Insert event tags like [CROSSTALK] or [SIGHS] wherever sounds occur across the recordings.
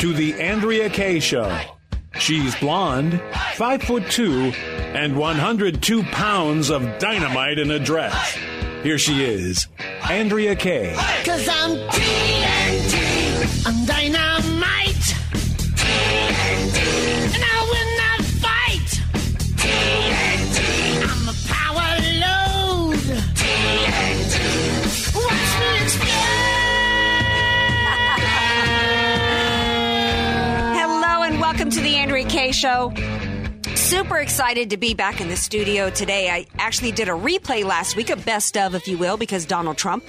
to the Andrea Kaye Show. She's blonde, five foot two, and 102 pounds of dynamite in a dress. Here she is, Andrea Kaye. Cause I'm TNT. I'm dynamite. Kaye Show. Super excited to be back in the studio today. I actually did a replay last week, a best of, if you will, because Donald Trump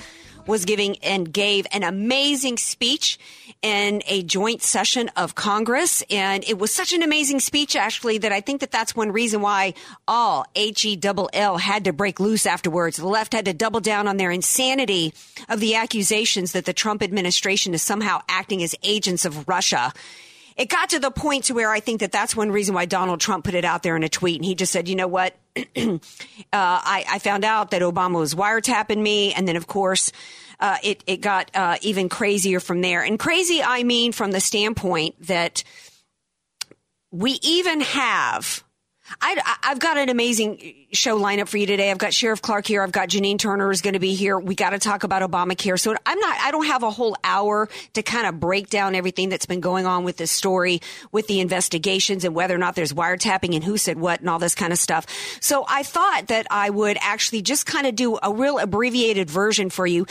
was giving and gave an amazing speech in a joint session of Congress. And it was such an amazing speech, actually, that I think that that's one reason why all H-E-double-L had to break loose afterwards. The left had to double down on their insanity of the accusations that the Trump administration is somehow acting as agents of Russia it got to the point to where I think that that's one reason why Donald Trump put it out there in a tweet. And he just said, you know what? [CLEARS THROAT] uh, I, I, found out that Obama was wiretapping me. And then, of course, uh, it, it got uh, even crazier from there. And crazy, I mean, from the standpoint that we even have I, have got an amazing show lineup for you today. I've got Sheriff Clarke here. I've got Janine Turner is going to be here. We got to talk about Obamacare. So I'm not, I don't have a whole hour to kind of break down everything that's been going on with this story, with the investigations and whether or not there's wiretapping and who said what and all this kind of stuff. So I thought that I would actually just kind of do a real abbreviated version for you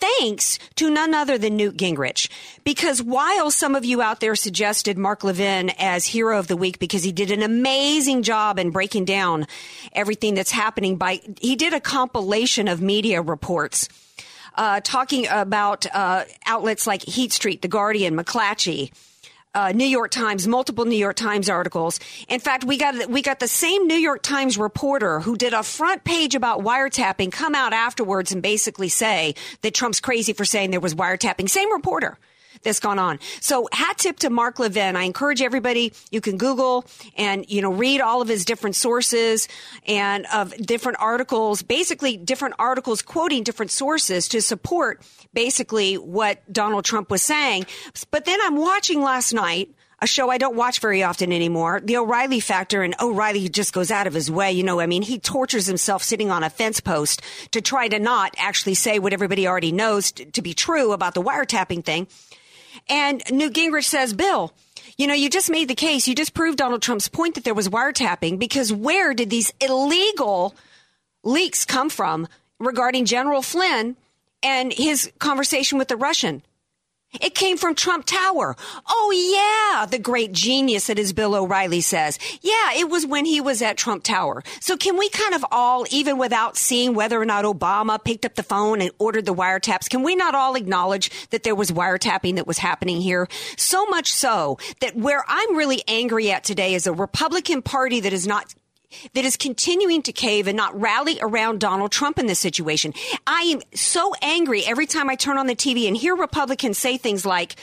thanks to none other than Newt Gingrich. Because while some of you out there suggested Mark Levin as hero of the week because he did an amazing job in breaking down everything that's happening by, he did a compilation of media reports. Uh, talking about uh, outlets like Heat Street, The Guardian, McClatchy, uh, New York Times, multiple New York Times articles. In fact, we got we got the same New York Times reporter who did a front page about wiretapping come out afterwards and basically say that Trump's crazy for saying there was wiretapping. Same reporter that's gone on. So hat tip to Mark Levin. I encourage everybody, you can Google and, you know, read all of his different sources and of different articles, basically different articles quoting different sources to support basically what Donald Trump was saying. But then I'm watching last night a show I don't watch very often anymore, The O'Reilly Factor, and O'Reilly just goes out of his way. You know, I mean, he tortures himself sitting on a fence post to try to not actually say what everybody already knows to, to be true about the wiretapping thing. And Newt Gingrich says, Bill, you know, you just made the case. You just proved Donald Trump's point that there was wiretapping because where did these illegal leaks come from regarding General Flynn and his conversation with the Russian? It came from Trump Tower. Oh yeah, the great genius that is Bill O'Reilly says. Yeah, it was when he was at Trump Tower. So can we kind of all, even without seeing whether or not Obama picked up the phone and ordered the wiretaps, can we not all acknowledge that there was wiretapping that was happening here? So much so that where I'm really angry at today is a Republican Party that is not that is continuing to cave and not rally around Donald Trump in this situation. I am so angry every time I turn on the TV and hear Republicans say things like,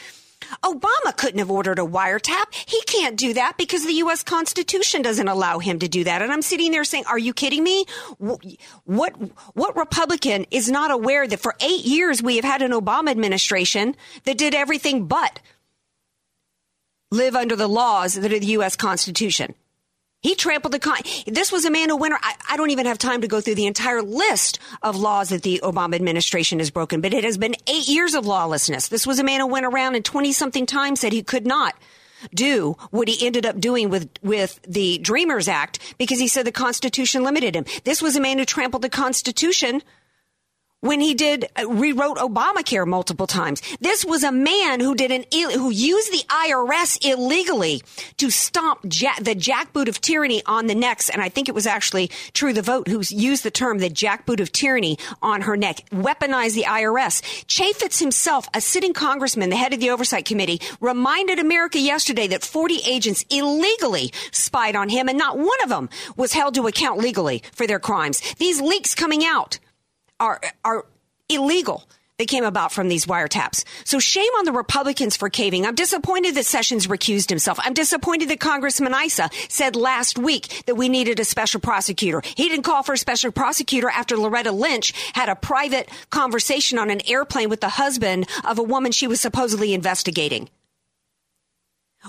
Obama couldn't have ordered a wiretap. He can't do that because the U.S. Constitution doesn't allow him to do that. And I'm sitting there saying, are you kidding me? What, what Republican is not aware that for eight years we have had an Obama administration that did everything but live under the laws that are the U.S. Constitution? He trampled the con. This was a man who went. I, I, don't even have time to go through the entire list of laws that the Obama administration has broken, but it has been eight years of lawlessness. This was a man who went around and 20 something times said he could not do what he ended up doing with, with the Dreamers Act because he said the Constitution limited him. This was a man who trampled the Constitution when he did uh, rewrote Obamacare multiple times. This was a man who did an who used the IRS illegally to stomp ja- the jackboot of tyranny on the necks. And I think it was actually True the Vote who used the term the jackboot of tyranny on her neck. Weaponized the IRS. Chaffetz himself, a sitting congressman, the head of the oversight committee, reminded America yesterday that 40 agents illegally spied on him, and not one of them was held to account legally for their crimes. These leaks coming out are are illegal. They came about from these wiretaps. So shame on the Republicans for caving. I'm disappointed that Sessions recused himself. I'm disappointed that Congressman Issa said last week that we needed a special prosecutor. He didn't call for a special prosecutor after Loretta Lynch had a private conversation on an airplane with the husband of a woman she was supposedly investigating.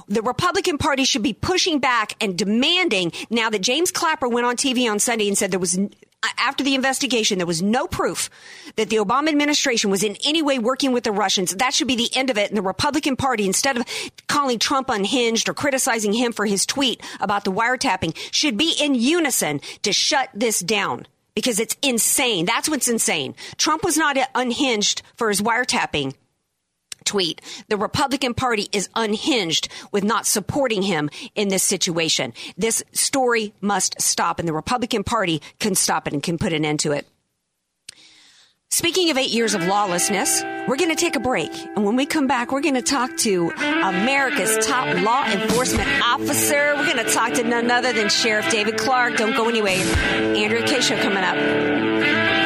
The Republican Party should be pushing back and demanding now that James Clapper went on TV on Sunday and said there was Uh, after the investigation, there was no proof that the Obama administration was in any way working with the Russians. That should be the end of it. And the Republican Party, instead of calling Trump unhinged or criticizing him for his tweet about the wiretapping, should be in unison to shut this down because it's insane. That's what's insane. Trump was not unhinged for his wiretapping tweet. The Republican Party is unhinged with not supporting him in this situation. This story must stop, and the Republican Party can stop it and can put an end to it. Speaking of eight years of lawlessness, we're going to take a break. And when we come back, we're going to talk to America's top law enforcement officer. We're going to talk to none other than Sheriff David Clarke. Don't go anywhere. Andrea Kaye Show coming up.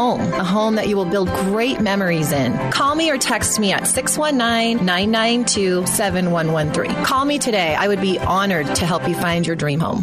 home, a home that you will build great memories in. Call me or text me at 619 992 7113. Call me today. I would be honored to help you find your dream home.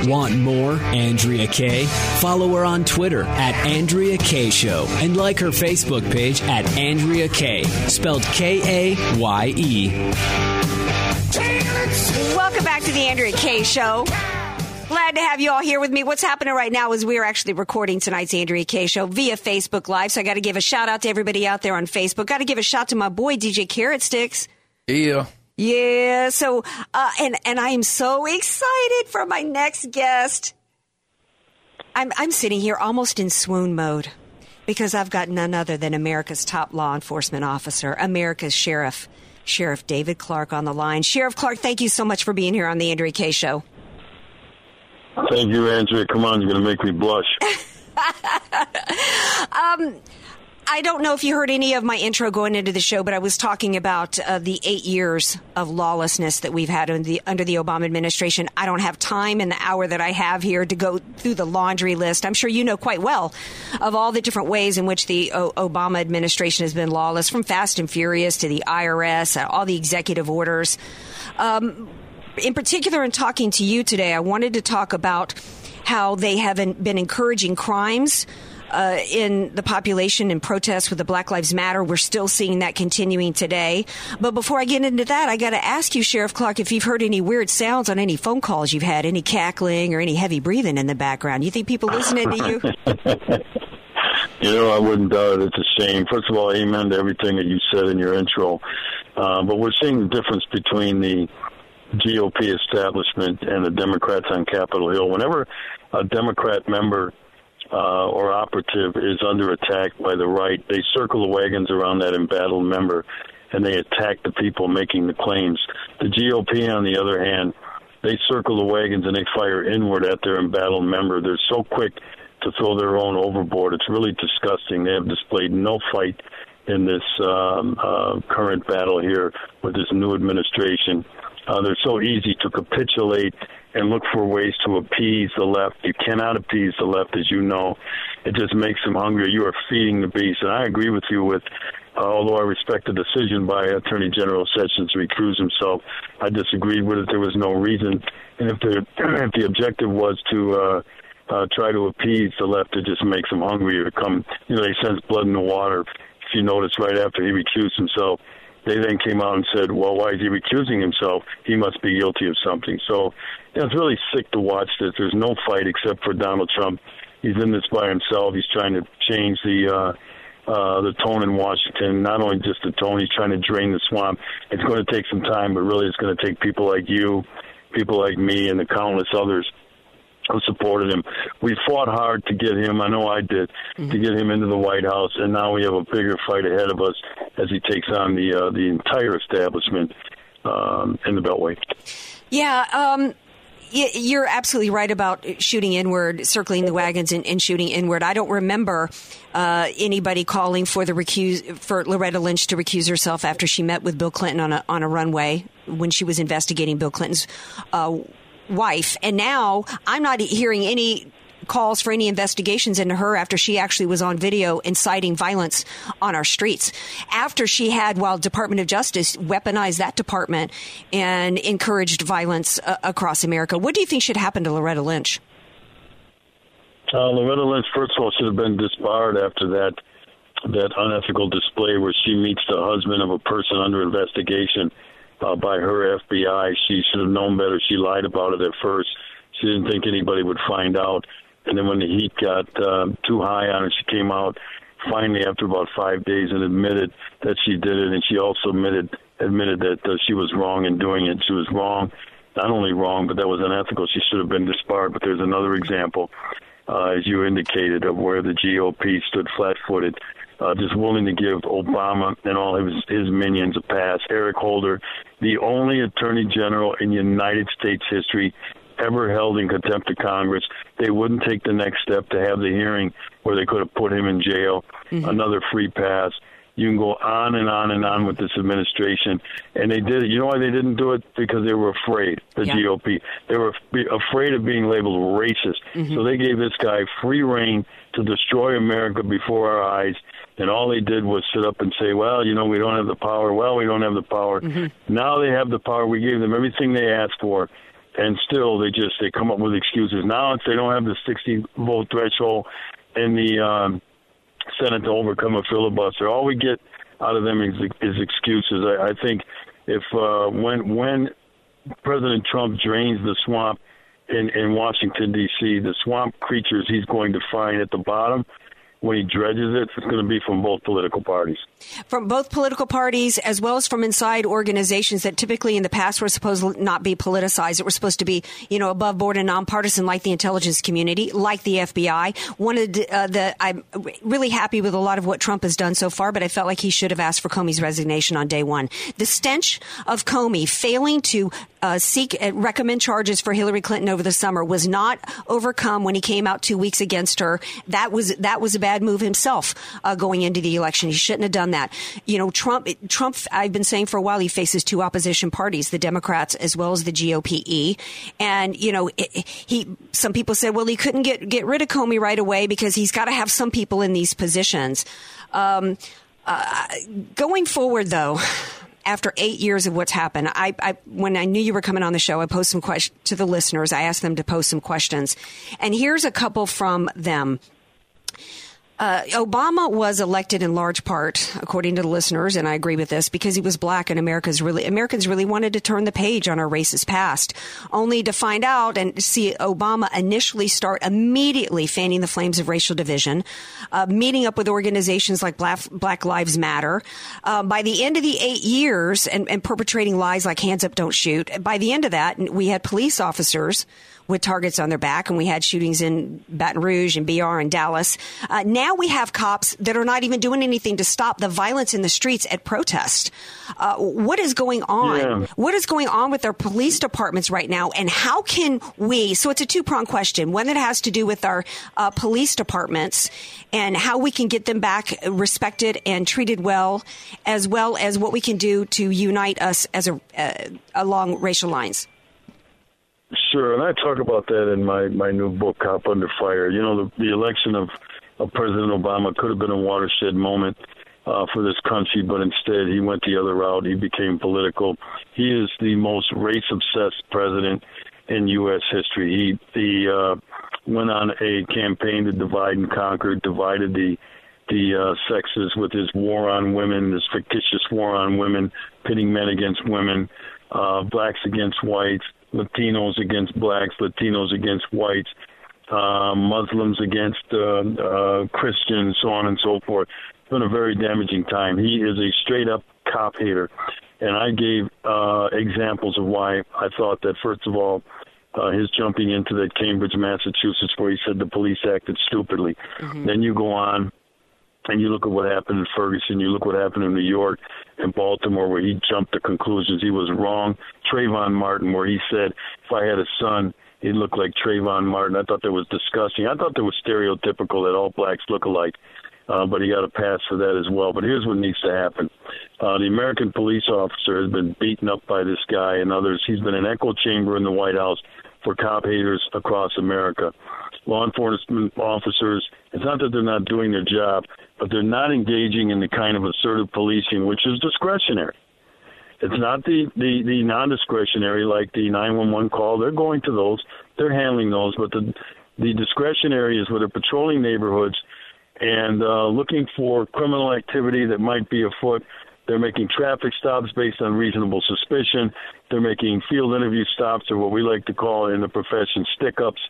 Want more Andrea Kaye? Follow her on Twitter at Andrea Kaye Show and like her Facebook page at Andrea Kaye, spelled K A Y E. Welcome back to the Andrea Kaye Show. Glad to have you all here with me. What's happening right now is we're actually recording tonight's Andrea Kaye show via Facebook Live. So I got to give a shout out to everybody out there on Facebook. Got to give a shout to my boy DJ Carrot Sticks. Yeah. Yeah. So, uh, and and I am so excited for my next guest. I'm I'm sitting here almost in swoon mode because I've got none other than America's top law enforcement officer, America's sheriff, Sheriff David Clarke on the line. Sheriff Clarke, thank you so much for being here on the Andrea Kaye Show. Thank you, Andrea. Come on, you're going to make me blush. [LAUGHS] um, I don't know if you heard any of my intro going into the show, but I was talking about uh, the eight years of lawlessness that we've had under the, under the Obama administration. I don't have time in the hour that I have here to go through the laundry list. I'm sure you know quite well of all the different ways in which the o- Obama administration has been lawless, from Fast and Furious to the IRS, uh, all the executive orders. Um, in particular, in talking to you today, I wanted to talk about how they have been encouraging crimes uh, in the population in protests with the Black Lives Matter. We're still seeing that continuing today. But before I get into that, I got to ask you, Sheriff Clarke, if you've heard any weird sounds on any phone calls you've had, any cackling or any heavy breathing in the background. You think people listening to you? [LAUGHS] you know, I wouldn't doubt it. It's a shame. First of all, amen to everything that you said in your intro. Uh, but we're seeing the difference between the GOP establishment and the Democrats on Capitol Hill. Whenever a Democrat member uh, or operative is under attack by the right, they circle the wagons around that embattled member and they attack the people making the claims. The GOP, on the other hand, they circle the wagons and they fire inward at their embattled member. They're so quick to throw their own overboard. It's really disgusting. They have displayed no fight in this um, uh, current battle here with this new administration. Uh, they're so easy to capitulate and look for ways to appease the left. You cannot appease the left, as you know. It just makes them hungry. You are feeding the beast. And I agree with you with, uh, although I respect the decision by Attorney General Sessions to recuse himself, I disagreed with it. There was no reason. And if the, [CLEARS THROAT] if the objective was to, uh, uh, try to appease the left, it just makes them hungrier to come. You know, they sense blood in the water. If you notice, right after he recused himself, they then came out and said, well, why is he recusing himself? He must be guilty of something. So you know, it's really sick to watch this. There's no fight except for Donald Trump. He's in this by himself. He's trying to change the uh, uh, the tone in Washington. Not only just the tone, he's trying to drain the swamp. It's going to take some time, but really, it's going to take people like you, people like me, and the countless others who supported him. We fought hard to get him. I know I did Mm-hmm. to get him into the White House, and now we have a bigger fight ahead of us as he takes on the uh, the entire establishment um, in the Beltway. Yeah, um, you're absolutely right about shooting inward, circling the wagons, and, and shooting inward. I don't remember uh, anybody calling for the recuse for Loretta Lynch to recuse herself after she met with Bill Clinton on a on a runway when she was investigating Bill Clinton's uh, wife. And now I'm not hearing any calls for any investigations into her after she actually was on video inciting violence on our streets. After she had, while Department of Justice weaponized that department and encouraged violence uh, across America. What do you think should happen to Loretta Lynch? Uh, Loretta Lynch, first of all, should have been disbarred after that that unethical display where she meets the husband of a person under investigation uh, by her FBI. She should have known better. She lied about it at first. She didn't think anybody would find out. And then when the heat got uh, too high on her, she came out finally after about five days and admitted that she did it. And she also admitted admitted that uh, she was wrong in doing it. She was wrong, not only wrong, but that was unethical. She should have been disbarred. But there's another example, uh, as you indicated, of where the GOP stood flat-footed uh, just willing to give Obama and all his his minions a pass. Eric Holder, the only attorney general in United States history ever held in contempt of Congress. They wouldn't take the next step to have the hearing where they could have put him in jail. Another free pass. You can go on and on and on with this administration, and they did it. You know why they didn't do it? Because they were afraid. The Yeah. GOP. They were afraid of being labeled racist. So they gave this guy free reign to destroy America before our eyes. And all they did was sit up and say, "Well, you know, we don't have the power. Well, we don't have the power. Now they have the power. We gave them everything they asked for." And still, they just they come up with excuses. Now, if they don't have the 60 vote threshold in the um, Senate to overcome a filibuster. All we get out of them is, is excuses. I, I think if uh, when when President Trump drains the swamp in in Washington D.C., the swamp creatures he's going to find at the bottom when he dredges it, it's going to be from both political parties. From both political parties as well as from inside organizations that typically in the past were supposed to not be politicized. It were supposed to be, you know, above board and nonpartisan like the intelligence community, like the FBI. One of the, uh, the I'm really happy with a lot of what Trump has done so far, but I felt like he should have asked for Comey's resignation on day one. The stench of Comey failing to uh, seek uh, recommend charges for Hillary Clinton over the summer was not overcome when he came out two weeks against her. That was that was a bad move himself uh, going into the election. He shouldn't have done that. You know, Trump. Trump. I've been saying for a while he faces two opposition parties, the Democrats as well as the GOP. And you know, it, he. Some people said, well, he couldn't get get rid of Comey right away because he's got to have some people in these positions. Um, uh, going forward, though after eight years of what's happened, I, I when I knew you were coming on the show, I posed some questions to the listeners. I asked them to post some questions, and here's a couple from them. Uh, Obama was elected in large part, according to the listeners, and I agree with this, because he was black, and America's really Americans really wanted to turn the page on our racist past, only to find out and see Obama initially start immediately fanning the flames of racial division, uh, meeting up with organizations like Black, Black Lives Matter. Uh, by the end of the eight years, and, and perpetrating lies like "hands up, don't shoot." By the end of that, we had police officers with targets on their back, and we had shootings in Baton Rouge and BR and Dallas. Uh, now we have cops that are not even doing anything to stop the violence in the streets at protest. Uh, what is going on? Yeah. What is going on with our police departments right now, and how can we? So it's a two pronged question. One that has to do with our uh, police departments and how we can get them back respected and treated well, as well as what we can do to unite us as a uh, along racial lines. Sure, and I talk about that in my my new book, Cop Under Fire. You know, the, the election of, of President Obama could have been a watershed moment uh, for this country, but instead he went the other route. He became political. He is the most race obsessed president in U.S. history. He he uh, went on a campaign to divide and conquer, divided the the uh, sexes with his war on women, this fictitious war on women, pitting men against women, uh, blacks against whites, Latinos against blacks, Latinos against whites. uh, Muslims against uh, uh, Christians, so on and so forth. It's been a very damaging time. He is a straight up cop hater. And I gave uh, examples of why I thought that, first of all, uh, his jumping into that Cambridge, Massachusetts, where he said the police acted stupidly. Then you go on and you look at what happened in Ferguson, you look what happened in New York and Baltimore, where he jumped to conclusions he was wrong. Trayvon Martin, where he said, if I had a son, he'd look like Trayvon Martin. I thought that was disgusting. I thought that was stereotypical that all blacks look alike. Uh, but he got a pass for that as well. But here's what needs to happen. Uh, the American police officer has been beaten up by this guy and others. He's been an echo chamber in the White House for cop haters across America. Law enforcement officers, it's not that they're not doing their job, but they're not engaging in the kind of assertive policing, which is discretionary. It's not the, the, the non-discretionary like the 911 call. They're going to those. They're handling those. But the, the discretionary is where they're patrolling neighborhoods and uh, looking for criminal activity that might be afoot. They're making traffic stops based on reasonable suspicion. They're making field interview stops, or what we like to call in the profession stick-ups.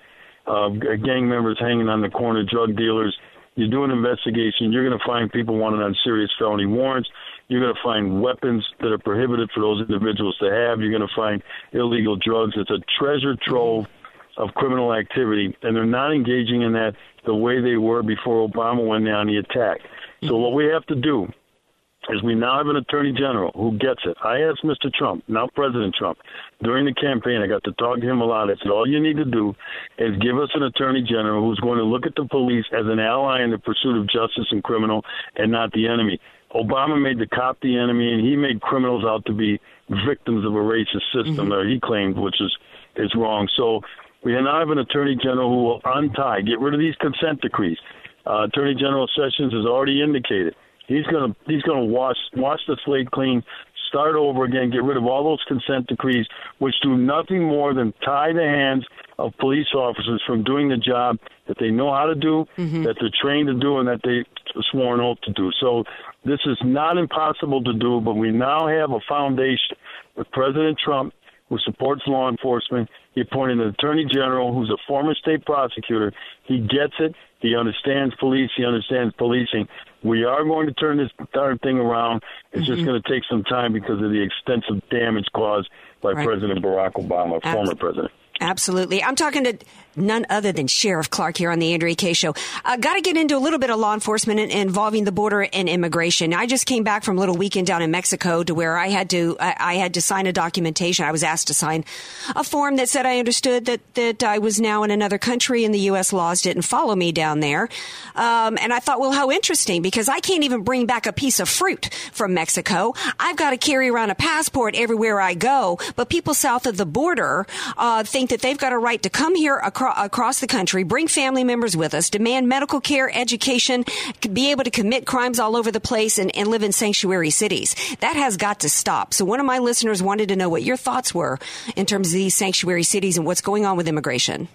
Uh, gang members hanging on the corner, drug dealers. You do an investigation, you're going to find people wanted on serious felony warrants. You're going to find weapons that are prohibited for those individuals to have. You're going to find illegal drugs. It's a treasure trove of criminal activity, and they're not engaging in that the way they were before Obama went down the attack. So what we have to do is we now have an attorney general who gets it. I asked Mr. Trump, now President Trump, during the campaign, I got to talk to him a lot. I said, all you need to do is give us an attorney general who's going to look at the police as an ally in the pursuit of justice and criminal and not the enemy. Obama made the cop the enemy, and he made criminals out to be victims of a racist system, that he claimed, which is is wrong. So we now have an attorney general who will untie, get rid of these consent decrees. Uh, attorney General Sessions has already indicated he's going to he's to wash wash the slate clean, start over again, get rid of all those consent decrees, which do nothing more than tie the hands of police officers from doing the job that they know how to do, mm-hmm. that they're trained to do, and that they swore an oath to do. So this is not impossible to do, but we now have a foundation with President Trump who supports law enforcement. He appointed an attorney general who's a former state prosecutor. He gets it. He understands police. He understands policing. We are going to turn this darn thing around. It's just mm-hmm. going to take some time because of the extensive damage caused by Right. President Barack Obama, former president. Absolutely. I'm talking to none other than Sheriff Clarke here on the Andrea Kaye Show. Uh, Got to get into a little bit of law enforcement in- involving the border and immigration. I just came back from a little weekend down in Mexico to where I had to I, I had to sign a documentation. I was asked to sign a form that said I understood that that I was now in another country and the U.S. laws didn't follow me down there. Um, and I thought, well, how interesting because I can't even bring back a piece of fruit from Mexico. I've got to carry around a passport everywhere I go. But people south of the border uh, think that they've got a right to come here acro- across the country, bring family members with us, demand medical care, education, be able to commit crimes all over the place, and, and live in sanctuary cities. That has got to stop. So one of my listeners wanted to know what your thoughts were in terms of these sanctuary cities and what's going on with immigration.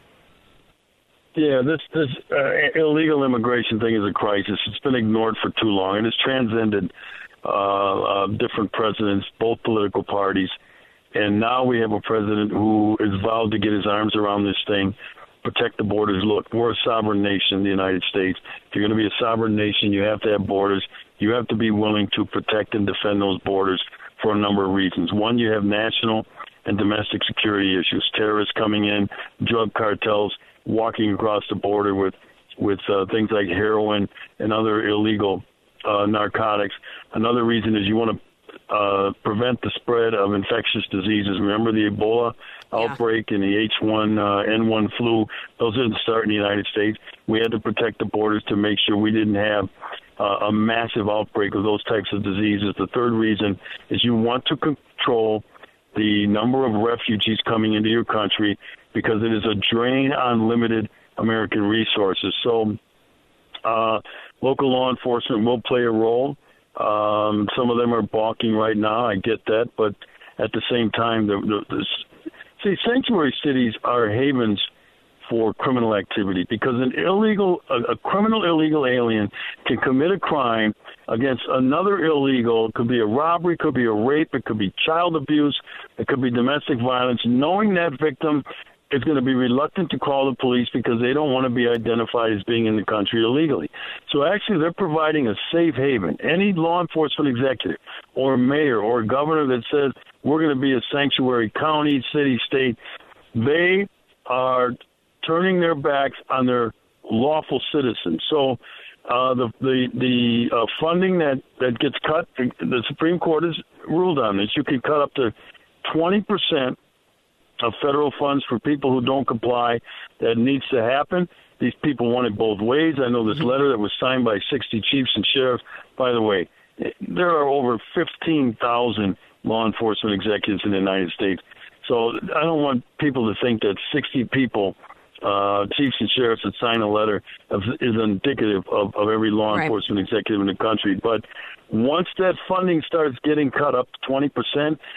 Yeah, this this uh, illegal immigration thing is a crisis. It's been ignored for too long, and it's transcended uh, uh, different presidents, both political parties, and now we have a president who is vowed to get his arms around this thing, protect the borders. Look, we're a sovereign nation, the United States. If you're going to be a sovereign nation, you have to have borders. You have to be willing to protect and defend those borders for a number of reasons. One, you have national and domestic security issues, terrorists coming in, drug cartels walking across the border with with uh, things like heroin and other illegal uh, narcotics. Another reason is you want to uh, prevent the spread of infectious diseases. Remember the Ebola outbreak and the H1N1 flu? Those didn't start in the United States. We had to protect the borders to make sure we didn't have uh, a massive outbreak of those types of diseases. The third reason is you want to control the number of refugees coming into your country because it is a drain on limited American resources. So, uh, local law enforcement will play a role. Um, some of them are balking right now. I get that, but at the same time, the, the, the see sanctuary cities are havens for criminal activity because an illegal, a, a criminal illegal alien can commit a crime against another illegal. It could be a robbery, could be a rape, it could be child abuse, it could be domestic violence. Knowing that victim is going to be reluctant to call the police because they don't want to be identified as being in the country illegally. So actually, they're providing a safe haven. Any law enforcement executive or mayor or governor that says we're going to be a sanctuary county, city, state, they are turning their backs on their lawful citizens. So uh, the the the uh, funding that that gets cut, the Supreme Court has ruled on this. You can cut up to twenty percent of federal funds for people who don't comply. That needs to happen. These people want it both ways. I know this letter that was signed by 60 chiefs and sheriffs. By the way, there are over 15,000 law enforcement executives in the United States. So I don't want people to think that 60 people, uh, chiefs and sheriffs that sign a letter of, is indicative of, of every law Right. enforcement executive in the country. But once that funding starts getting cut up to 20%,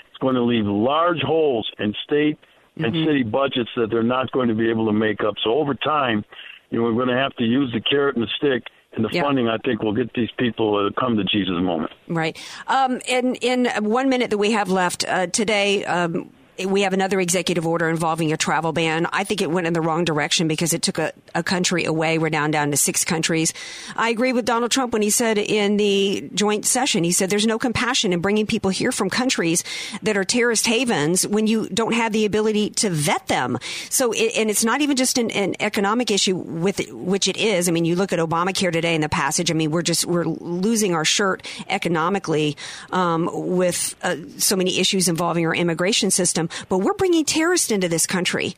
it's going to leave large holes in state and Mm-hmm. city budgets that they're not going to be able to make up. So over time, you know, we're going to have to use the carrot and the stick. And the Yeah. funding, I think, will get these people to come to Jesus moment. Right. Um, in in one minute that we have left uh, today. Um, we have another executive order involving a travel ban. I think it went in the wrong direction because it took a, a country away. We're down down to six countries. I agree with Donald Trump when he said in the joint session, he said there's no compassion in bringing people here from countries that are terrorist havens when you don't have the ability to vet them. So, it, and it's not even just an, an economic issue with it, which it is. I mean, you look at Obamacare today and the passage. I mean, we're just we're losing our shirt economically um, with uh, so many issues involving our immigration system. But we're bringing terrorists into this country,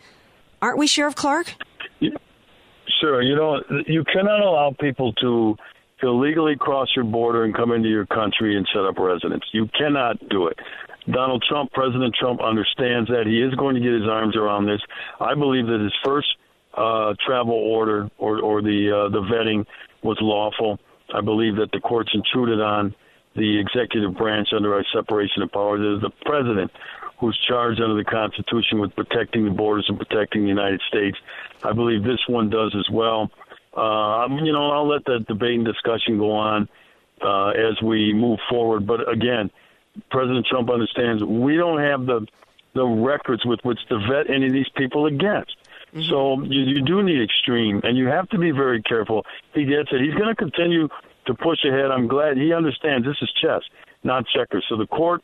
aren't we, Sheriff Clarke? Sure. You know, you cannot allow people to illegally cross your border and come into your country and set up residence. You cannot do it. Donald Trump, President Trump, understands that. He is going to get his arms around this. I believe that his first uh, travel order or, or the uh, the vetting was lawful. I believe that the courts intruded on the executive branch under our separation of powers. It is the president who's charged under the Constitution with protecting the borders and protecting the United States. I believe this one does as well. Uh, you know, I'll let the debate and discussion go on uh, as we move forward. But again, President Trump understands we don't have the the records with which to vet any of these people against. So you, you do need extreme, and you have to be very careful. He gets it. He's going to continue to push ahead. I'm glad he understands this is chess, not checkers. So the court,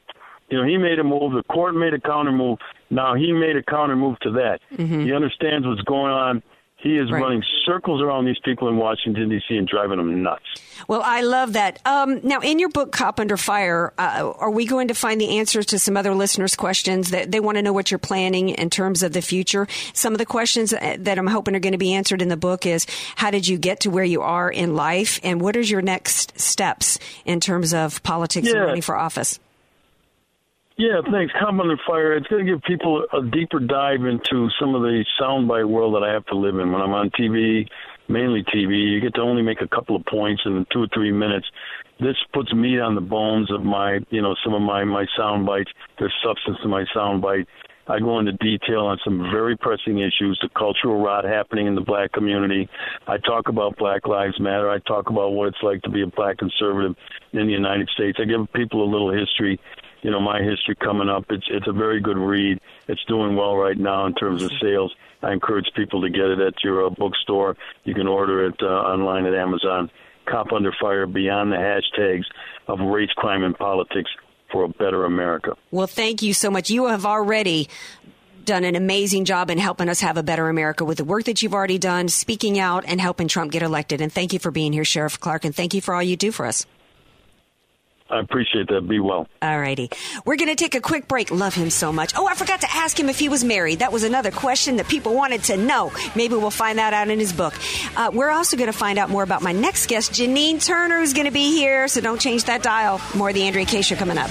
you know, he made a move. The court made a counter move. Now he made a counter move to that. He understands what's going on. He is Right. running circles around these people in Washington D.C. and driving them nuts. Well, I love that. Um, now, in your book, Cop Under Fire, uh, are we going to find the answers to some other listeners' questions that they want to know what you're planning in terms of the future? Some of the questions that that I'm hoping are going to be answered in the book is how did you get to where you are in life, and what is your next steps in terms of politics and running for office? Yeah, thanks. Cop Under Fire. It's going to give people a deeper dive into some of the soundbite world that I have to live in when I'm on TV, mainly TV. You get to only make a couple of points in two or three minutes. This puts meat on the bones of my, you know, some of my my sound bites. There's substance to my sound bite. I go into detail on some very pressing issues, the cultural rot happening in the black community. I talk about Black Lives Matter. I talk about what it's like to be a black conservative in the United States. I give people a little history you know my history coming up. It's it's a very good read. It's doing well right now in terms of sales. I encourage people to get it at your uh, bookstore. You can order it uh, online at Amazon. Cop Under Fire: Beyond the Hashtags of Race, Crime, and Politics for a Better America. Well, thank you so much. You have already done an amazing job in helping us have a better America with the work that you've already done, speaking out and helping Trump get elected. And thank you for being here, Sheriff Clarke, and thank you for all you do for us. I appreciate that. Be well. All righty. We're going to take a quick break. Love him so much. Oh, I forgot to ask him if he was married. That was another question that people wanted to know. Maybe we'll find that out in his book. Uh, we're also going to find out more about my next guest, Janine Turner, who's going to be here. So don't change that dial. More of the Andrea Kaye Show coming up.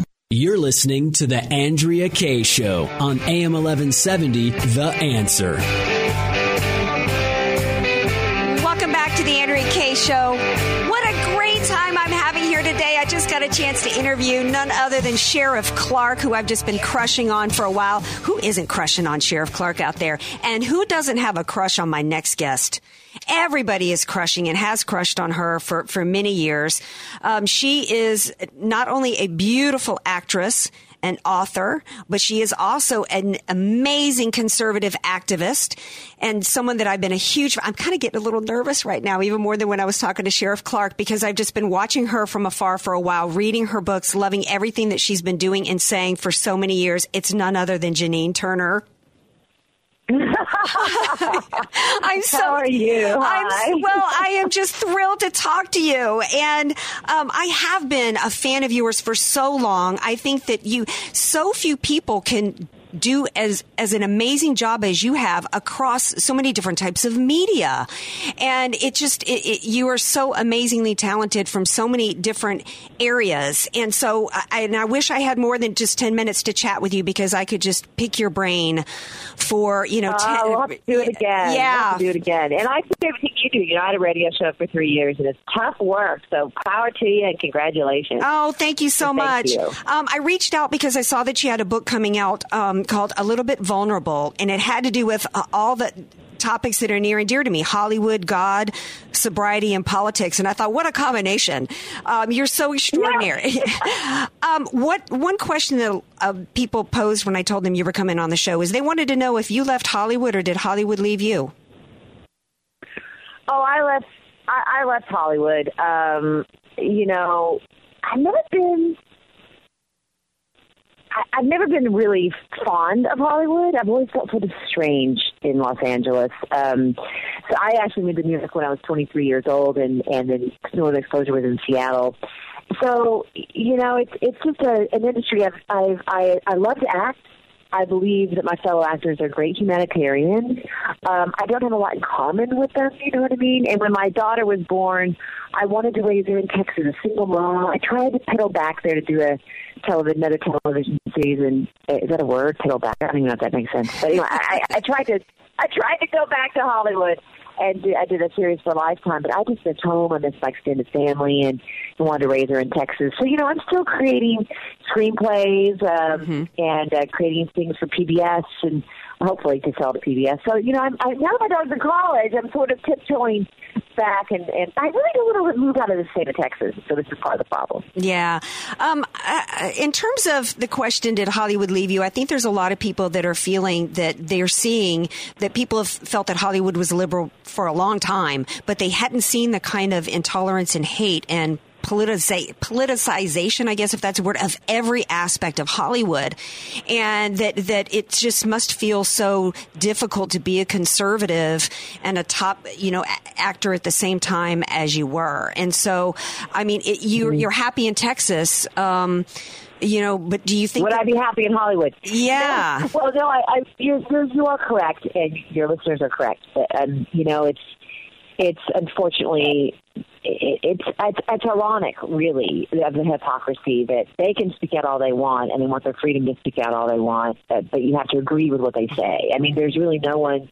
You're listening to The Andrea Kaye Show on AM 1170, The Answer. Welcome back to the Andrea Kaye Show. Just got a chance to interview none other than Sheriff Clarke, who I've just been crushing on for a while. Who isn't crushing on Sheriff Clarke out there? And who doesn't have a crush on my next guest? Everybody is crushing and has crushed on her for, for many years. Um, she is not only a beautiful actress, an author, but she is also an amazing conservative activist and someone that I've been a huge, I'm kind of getting a little nervous right now, even more than when I was talking to Sheriff Clarke, because I've just been watching her from afar for a while, reading her books, loving everything that she's been doing and saying for so many years. It's none other than Janine Turner. [LAUGHS] I'm so. How are you? I'm Hi. well. I am just thrilled to talk to you, and um, I have been a fan of yours for so long. I think that you, so few people can do as as an amazing job as you have across so many different types of media and it just it, it, you are so amazingly talented from so many different areas and so I, and I wish I had more than just 10 minutes to chat with you because I could just pick your brain for you know Uh, 10 we'll have to do it again. We'll yeah to do it again. And I think everything you do. You know, I had a radio show for three years, and it's tough work. So power to you, and congratulations. Oh, thank you so much. you. Um, I reached out because I saw that you had a book coming out um, called A Little Bit Vulnerable, and it had to do with uh, all the topics that are near and dear to me Hollywood, God, sobriety, and politics. And I thought, what a combination. Um, you're so extraordinary. [LAUGHS] um, what One question that uh, people posed when I told them you were coming on the show is they wanted to know if you left Hollywood or did Hollywood leave you? Oh, I left. I, I left Hollywood. Um, you know, I've never been. I, I've never been really fond of Hollywood. I've always felt sort of strange in Los Angeles. Um, so I actually moved to New York when I was 23 years old, and and then Northern Exposure was in Seattle. So you know, it's it's just a, an industry I've, I've I I love to act. I believe that my fellow actors are great humanitarians. Um, I don't have a lot in common with them, you know what I mean? And when my daughter was born, I wanted to raise her in Texas, a single mom. I tried to pedal back there to do a television, another television season. Is that a word? Pedal back? I don't even know if that makes sense. But anyway, I, I, I tried to, I tried to go back to Hollywood and I did a series for a Lifetime, but I just missed home. I missed my extended family and wanted to raise her in Texas. So, you know, I'm still creating screenplays um, and uh, creating things for PBS and hopefully to sell to PBS. So, you know, I'm, I, now that my daughter's in college, I'm sort of tiptoeing back, and, and I really don't want to move out of the state of Texas. So this is part of the problem. Yeah. Um, uh, in terms of the question, did Hollywood leave you? I think there's a lot of people that are feeling that they're seeing that people have felt that Hollywood was liberal for a long time, but they hadn't seen the kind of intolerance and hate and politici- politicization, I guess if that's a word, of every aspect of Hollywood, and that that it just must feel so difficult to be a conservative and a top, you know, a- actor at the same time as you were. And so, I mean, it, you're you're happy in Texas. Um, you know, but do you think Would that- I be happy in Hollywood? Yeah. No. [LAUGHS] Well, no, I, I you're, you're you are correct, and your listeners are correct. And you know, it's it's unfortunately it's it's it's ironic, really, of the hypocrisy that they can speak out all they want, and they want their freedom to speak out all they want, but, but you have to agree with what they say. I mean, there's really no one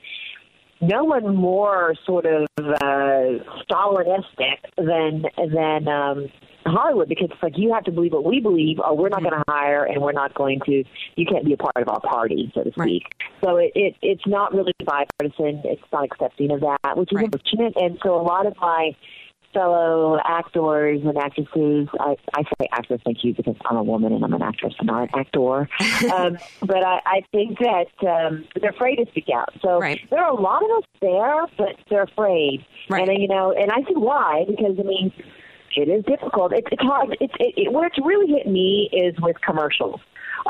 no one more sort of uh, Stalinistic than than um, Hollywood because it's like you have to believe what we believe, or we're not Mm-hmm. going to hire, and we're not going to. You can't be a part of our party, so to Right. speak. So it, it it's not really bipartisan. It's not accepting of that, which is Right. unfortunate. And so a lot of my fellow actors and actresses. I, I say actress, thank you, because I'm a woman and I'm an actress and not an actor. [LAUGHS] um, but I, I think that um, they're afraid to speak out. So Right. there are a lot of us there, but they're afraid. Right. And you know, and I see why because I mean, it is difficult. It's it's hard. It's it, it, where it's really hit me is with commercials.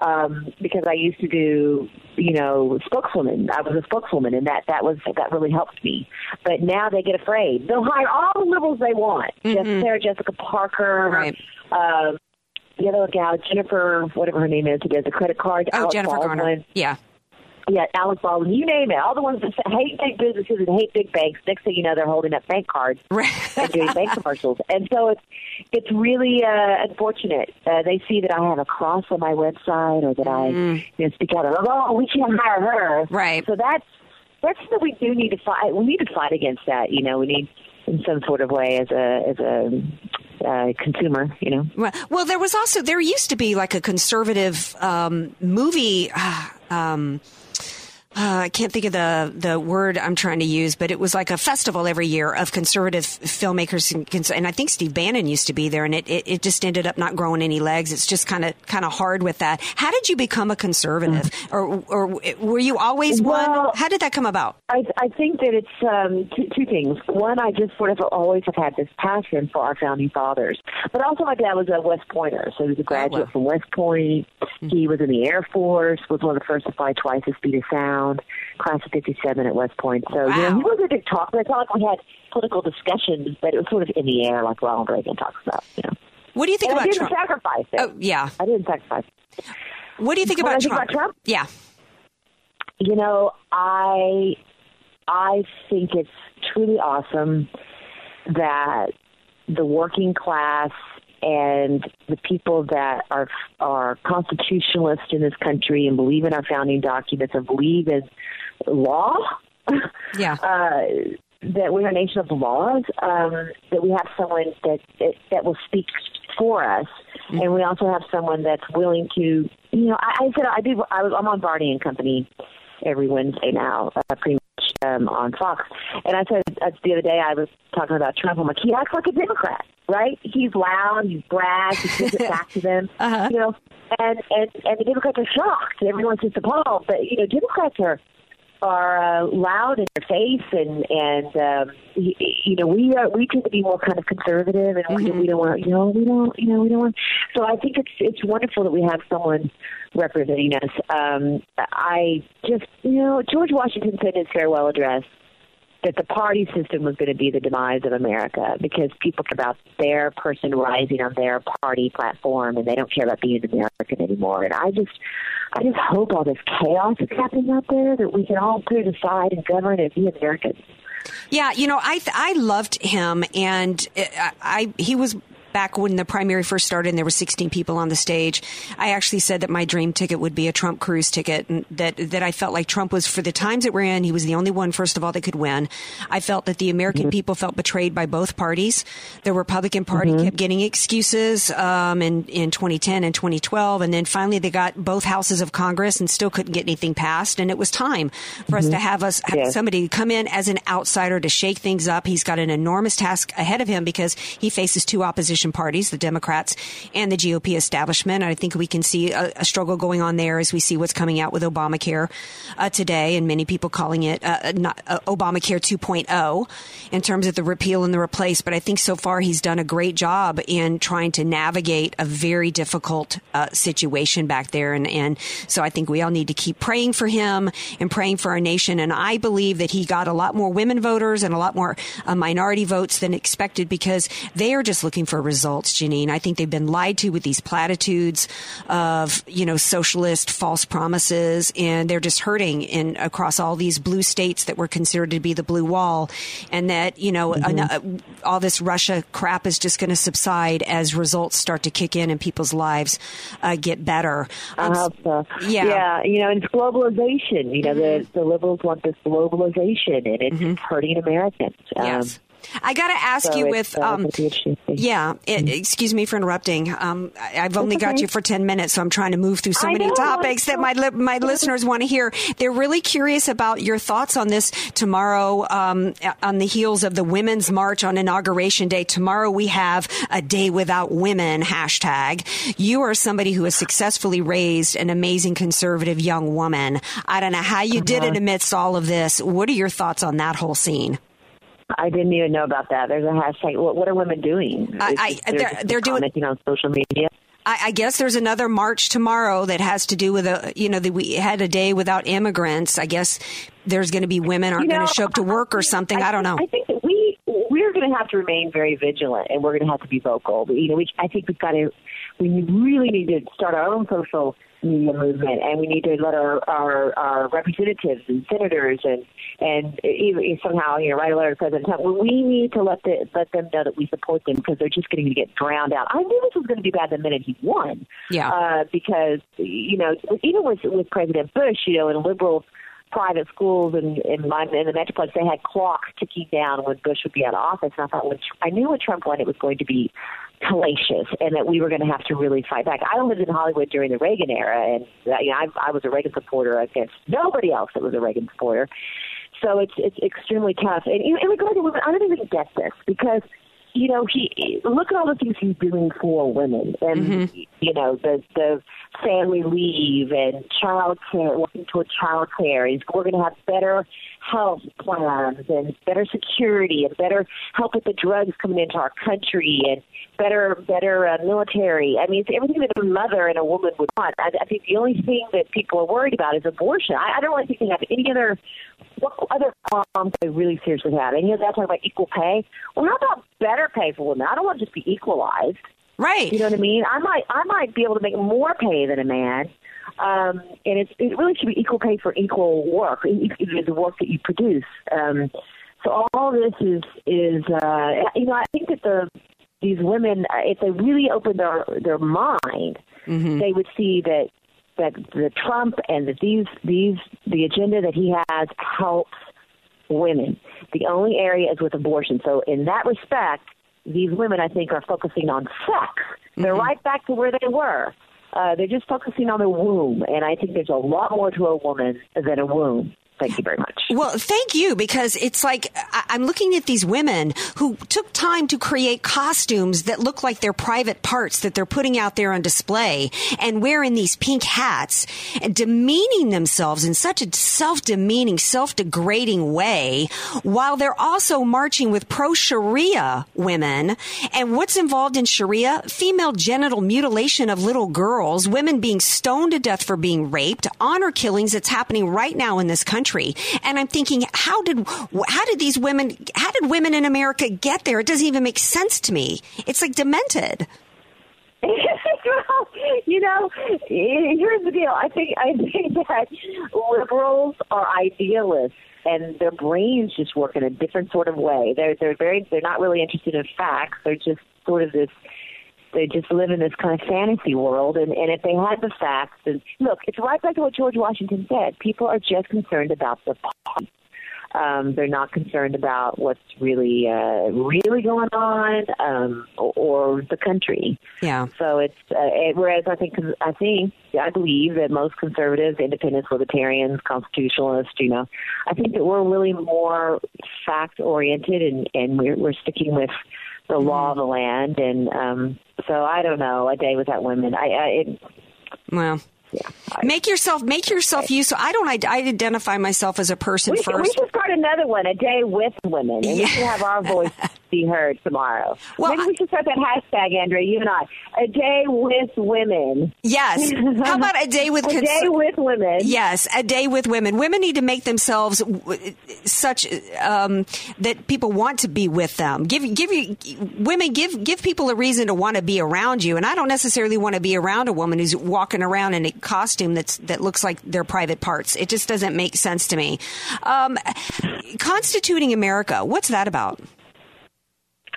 Um, because I used to do, you know, spokeswoman. I was a spokeswoman, and that that was that really helped me. But now they get afraid. They'll hire all the liberals they want. Just Sarah Jessica Parker, Mm-hmm. Right. um, the other gal, Jennifer, whatever her name is, who does the credit card. Oh, Alec Jennifer Baldwin. Garner. Yeah. Yeah, Alec Baldwin, you name it. All the ones that say, hate big businesses and hate big banks. Next thing you know, they're holding up bank cards Right. and doing bank commercials. And so it's it's really uh, unfortunate. Uh, they see that I have a cross on my website or that I you know, speak out. And, oh, we can't hire her. Mm. Right. So that's that's what we do need to fight. We need to fight against that. You know, we need in some sort of way as a as a uh, consumer. You know. Well, well, there was also there used to be like a conservative um, movie. Uh, [SIGHS] um, uh, I can't think of the the word I'm trying to use, but it was like a festival every year of conservative filmmakers, and, and I think Steve Bannon used to be there, and it, it, it just ended up not growing any legs. It's just kind of kind of hard with that. How did you become a conservative, or or were you always one? How did that come about? I, I think that it's um, two, two things. One, I just sort of always have had this passion for our founding fathers, but also my dad was a West Pointer, so he was a graduate wow. from West Point. He was in the Air Force, was one of the first to fly twice the speed of sound, class of '57 at West Point. So you know, Wow. he was a big talker. It's not like we had political discussions, but it was sort of in the air, like Ronald Reagan talks about. You know, What do you think and I about didn't Trump? sacrifice it. Oh yeah. I didn't sacrifice. it. What do you think about I think Trump? about Trump? Yeah. You know, I I think it's truly awesome that the working class and the people that are are constitutionalists in this country and believe in our founding documents and believe in law. [LAUGHS] Yeah. Uh, that we're a nation of laws. Um, that we have someone that that, that will speak for us, and we also have someone that's willing to. You know, I, I said I do. I was I'm on Varney and Company every Wednesday now, uh, pretty um, on Fox. And I said uh, the other day I was talking about Trump. I'm like, he acts like a Democrat, right? He's loud, he's brash, he gives it back to them, [LAUGHS] Uh-huh. you know. And and and the Democrats are shocked. Everyone's just appalled. But you know, Democrats are are uh, loud in their face, and and um, y- y- you know we are we tend to be more kind of conservative, and we, we don't want you know we don't you know we don't want. So I think it's it's wonderful that we have someone representing us. Um, I just you know George Washington said in his farewell address that the party system was going to be the demise of America because people care about their person rising on their party platform and they don't care about being American anymore. And I just, I just hope all this chaos is happening out there that we can all put it aside and govern and be Americans. Yeah, you know, I I loved him, and I, I he was back when the primary first started and there were 16 people on the stage. I actually said that my dream ticket would be a Trump Cruz ticket, and that that I felt like Trump was for the times that we're in, he was the only one, first of all, that could win. I felt that the American mm-hmm. people felt betrayed by both parties. The Republican Party mm-hmm. kept getting excuses um, in in 2010 and 2012, and then finally they got both houses of Congress and still couldn't get anything passed. And it was time for us to mm-hmm. have us have Yes. somebody come in as an outsider to shake things up. He's got an enormous task ahead of him because he faces two opposition parties, the Democrats and the GOP establishment. I think we can see a, a struggle going on there as we see what's coming out with Obamacare uh, today, and many people calling it uh, not, uh, Obamacare 2.0 in terms of the repeal and the replace. But I think so far he's done a great job in trying to navigate a very difficult uh, situation back there. And, and so I think we all need to keep praying for him and praying for our nation. And I believe that he got a lot more women voters and a lot more uh, minority votes than expected because they are just looking for results, Janine. I think they've been lied to with these platitudes of, you know, socialist false promises and they're just hurting in across all these blue states that were considered to be the blue wall and that, you know, an- uh, all this Russia crap is just going to subside as results start to kick in and people's lives uh, get better. Um, I hope so. yeah. yeah. You know, it's globalization. You know, the the liberals want this globalization, and it's hurting Americans. Um, Yes. I got to ask So you with, uh, um, yeah, it, excuse me for interrupting. Um, I- I've only got you for 10 minutes, so I'm trying to move through so I many know, topics that my, li- my listeners want to hear. They're really curious about your thoughts on this tomorrow, um, on the heels of the Women's March on Inauguration Day. Tomorrow we have a day without women hashtag. You are somebody who has successfully raised an amazing conservative young woman. I don't know how you did Uh-huh. it amidst all of this. What are your thoughts on that whole scene? I didn't even know about that. There's a hashtag. What, what are women doing? I- I- just- they're- they're doing- on social media. I, I guess there's another march tomorrow that has to do with a, you know, the, we had a day without immigrants. I guess there's going to be women aren't You going to show up to work or something. I, don't know. I think that we we're going to have to remain very vigilant, and we're going to have to be vocal. You know, we, I think we've got to. We really need to start our own social media movement, and we need to let our our, our representatives and senators and and even somehow you know write a letter to President Trump. We need to let the let them know that we support them because they're just going to get drowned out. I knew this was going to be bad the minute he won. Yeah. Uh, because you know, even with with President Bush, you know, and liberals private schools and in my in the metroplex they had clocks ticking down when Bush would be out of office and I thought when I knew when Trump won it was going to be hellacious and that we were going to have to really fight back. I lived in Hollywood during the Reagan era and uh, you know I, I was a Reagan supporter against nobody else that was a Reagan supporter. So it's it's extremely tough. And you know, in regard to women, I don't even get this because you know he look at all the things he's doing for women and you know the the family leave and child care working toward child care he's we're going to have better health plans and better security and better help with the drugs coming into our country and better better uh, military. I mean it's everything that a mother and a woman would want. I, I think the only thing that people are worried about is abortion. I, I don't really think they have any other what other problems they really seriously have and you know they're talking about equal pay well how about better pay for women i don't want to just be equalized right. you know what I mean? I might I might be able to make more pay than a man, um, and it's it really should be equal pay for equal work, the work that you produce. Um, so all this is is uh, you know I think that the these women uh, if they really open their their mind, they would see that that the Trump and that these these the agenda that he has helps women. The only area is with abortion. So in that respect, these women I think are focusing on sex. They're right back to where they were. Uh, they're just focusing on the womb, and I think there's a lot more to a woman than a womb. Thank you very much. Well, thank you because it's like I'm looking at these women who took time to create costumes that look like their private parts that they're putting out there on display and wearing these pink hats and demeaning themselves in such a self-demeaning, self-degrading way while they're also marching with pro-Sharia women. And what's involved in Sharia? Female genital mutilation of little girls, women being stoned to death for being raped, honor killings that's happening right now in this country. And I'm thinking, how did how did these women how did women in America get there? It doesn't even make sense to me. It's like demented. [LAUGHS] well, you know, here's the deal. I think I think that liberals are idealists, and their brains just work in a different sort of way. They're they're very they're not really interested in facts. They're just sort of this. They just live in this kind of fantasy world, and, and if they had the facts, and look, it's right back to what George Washington said. People are just concerned about the party. Um, they're not concerned about what's really uh, really going on um, or, or the country. Yeah. So it's uh, it, whereas I think I think I believe that most conservatives, independents, libertarians, constitutionalists, you know, I think that we're really more fact oriented and and we're we're sticking with the law of the land and um so I don't know a day without women. I, I it, Well, yeah. I, make yourself make yourself useful. I don't. I, I identify myself as a person we should, we first. should start another one, a day with women, and we Yeah. should have our voice [LAUGHS] be heard tomorrow. Well, Maybe we should start that hashtag, Andrea, you and I. A day with women. Yes. How about a day with [LAUGHS] A cons- day with women. Yes, a day with women. Women need to make themselves w- such um, that people want to be with them. Give give you women give give people a reason to want to be around you. And I don't necessarily want to be around a woman who's walking around in a costume that's that looks like their private parts. It just doesn't make sense to me. Um, constituting America, what's that about?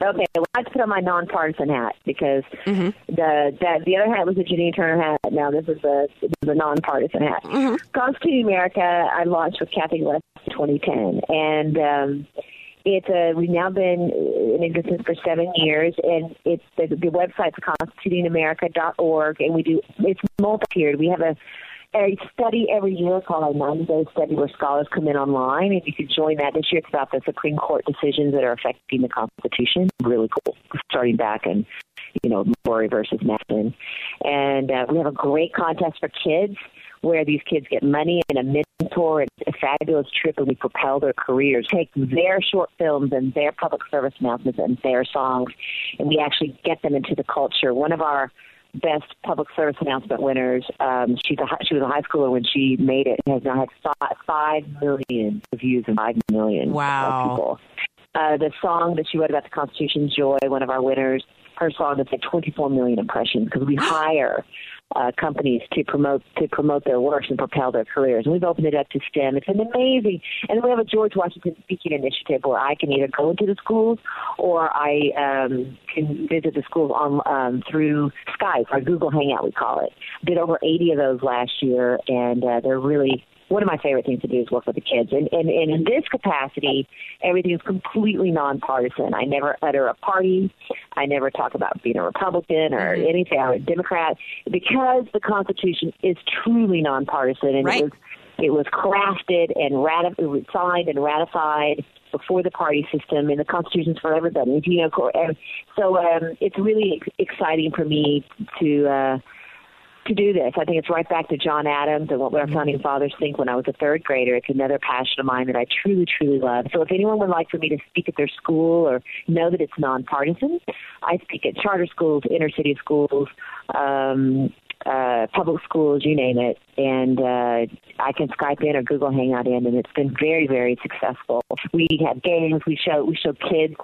Okay, well, I put on my nonpartisan hat because Mm-hmm. the that the other hat was a Janine Turner hat. Now this is a this is a nonpartisan hat. Mm-hmm. Constituting America, I launched with Kathy West in 2010, and um, it's a we've now been in existence for seven years, and it's the, the website's constitutingamerica.org, and we do it's multi-tiered. We have a a study every year called a 90 day study where scholars come in online. And you can join that this year. It's about the Supreme Court decisions that are affecting the Constitution. Really cool. Starting back in, you know, Marbury versus Madison. And uh, we have a great contest for kids where these kids get money and a mentor and a fabulous trip and we propel their careers. Take their short films and their public service announcements and their songs and we actually get them into the culture. One of our best public service announcement winners. Um, she's a, she was a high schooler when she made it. and Has now had five, five million views and five million Wow. people. Uh, the song that she wrote about the Constitution, Joy, one of our winners, her song has had 24 million impressions because we [GASPS] hire uh, companies to promote to promote their works and propel their careers. And we've opened it up to STEM. It's an amazing, and we have a George Washington speaking initiative where I can either go into the schools or I um, can visit the schools on um, through Skype or Google Hangout. We call it. Did over 80 of those last year, and uh, they're really one of my favorite things to do is work with the kids. And, and, and in this capacity, everything is completely nonpartisan. I never utter a party. I never talk about being a Republican or anything. I'm a Democrat because the Constitution is truly nonpartisan, and Right. it was it was crafted and ratif- it was signed and ratified before the party system, and the Constitution's for everybody. You know, and so um, it's really exciting for me to. Uh, to do this. I think it's right back to John Adams and what our founding fathers think when I was a third grader. It's another passion of mine that I truly, truly love. So if anyone would like for me to speak at their school or know that it's nonpartisan, I speak at charter schools, inner city schools, um, uh, public schools, you name it, and uh, I can Skype in or Google Hangout in, and it's been very, very successful. We have games. We show we show kids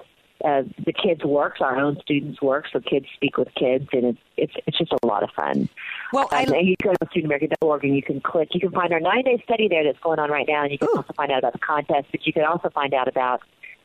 uh, the kids' works, our own students' works, so kids speak with kids, and it's it's it's just a lot of fun. Well, I- Um, and you go to studentamerica.org and you can click. You can find our nine day study there that's going on right now, and you can also find out about the contest, but you can also find out about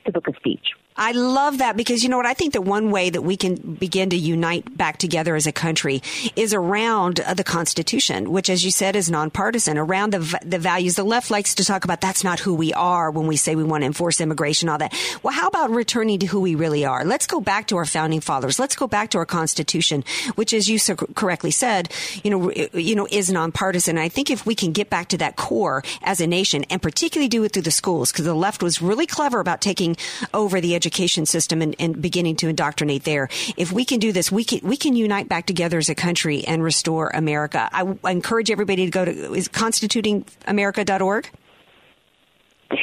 the book of speech. I love that because you know what? I think that one way that we can begin to unite back together as a country is around uh, the Constitution, which, as you said, is nonpartisan, around the, the values. The left likes to talk about that's not who we are when we say we want to enforce immigration, all that. Well, how about returning to who we really are? Let's go back to our founding fathers. Let's go back to our Constitution, which, as you so correctly said, you know, you know, is nonpartisan. I think if we can get back to that core as a nation and particularly do it through the schools, because the left was really clever about taking over the education system and, and beginning to indoctrinate there. If we can do this, we can we can unite back together as a country and restore America. I, I encourage everybody to go to is constitutingamerica.org.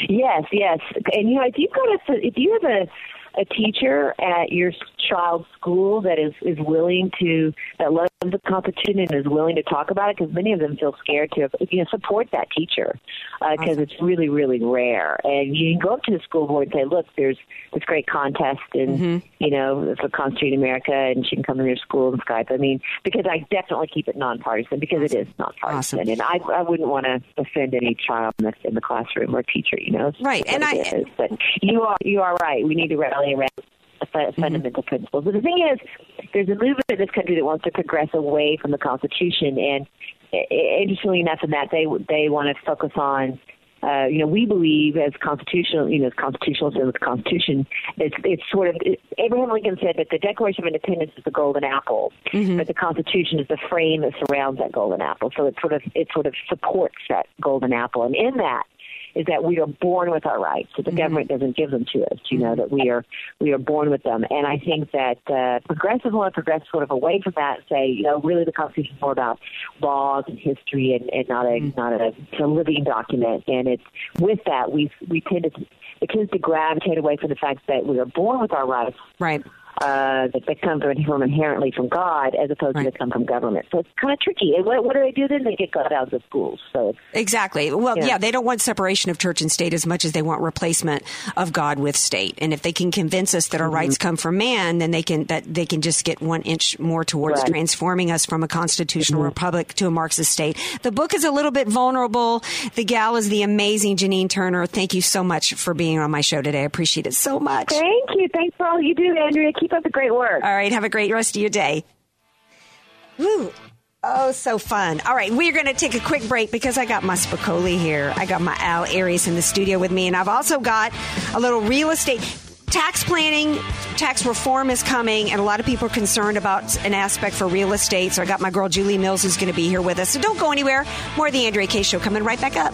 Yes, yes, and you know if you've got a if you have a a teacher at your child's school that is is willing to that loves the Constitution and is willing to talk about it because many of them feel scared to you know support that teacher uh, because it's really really rare. And you can go up to the school board and say look there's this great contest and mm-hmm. you know for Constitution America and she can come to your school and Skype. I mean because I definitely keep it nonpartisan because it is nonpartisan. Awesome. and I I wouldn't want to offend any child in the, in the classroom or teacher you know? Right, and I- is. but you are you are right. We need to rally around the fu- fundamental principles. But the thing is, there's a movement in this country that wants to progress away from the Constitution, and interestingly enough, in that they they want to focus on. Uh, you know, we believe as constitutional, you know, as constitutionalists and with the Constitution, it's it's sort of it, Abraham Lincoln said that the Declaration of Independence is the golden apple, but the Constitution is the frame that surrounds that golden apple. So it sort of it sort of supports that golden apple, and in that is that we are born with our rights. That the mm-hmm. government doesn't give them to us. You know mm-hmm. that we are we are born with them. And I think that uh, progressives want to progress sort of away from that and say, you know, really the Constitution is more about laws and history and, and not a mm-hmm. not a, it's a living document. And it's with that we we tend to it tends to gravitate away from the fact that we are born with our rights Right. Uh, that they come from, from inherently from God as opposed to Right. they come from government. So it's kind of tricky. And what, what do they do then? They get God out of the schools. So Exactly. Well, yeah. Yeah. they don't want separation of church and state as much as they want replacement of God with state. And if they can convince us that our rights come from man, then they can that they can just get one inch more towards Right. transforming us from a constitutional republic to a Marxist state. The book is a little bit vulnerable. The gal is the amazing Janine Turner. Thank you so much for being on my show today. I appreciate it so much. Thank you. Thanks for all you do, Andrea. Keep up the great work. All right. Have a great rest of your day. Woo. Oh, so fun. All right, we're going to take a quick break because I got my Spicoli here. I got my Al Arias in the studio with me, and I've also got a little real estate. Tax planning, tax reform is coming, and a lot of people are concerned about an aspect for real estate. So I got my girl Julie Mills who's going to be here with us. So don't go anywhere. More of the Andrea Kaye Show coming right back up.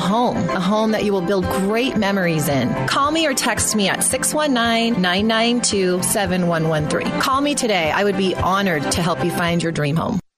home, a home that you will build great memories in. Call me or text me at 619 992 7113. Call me today. I would be honored to help you find your dream home.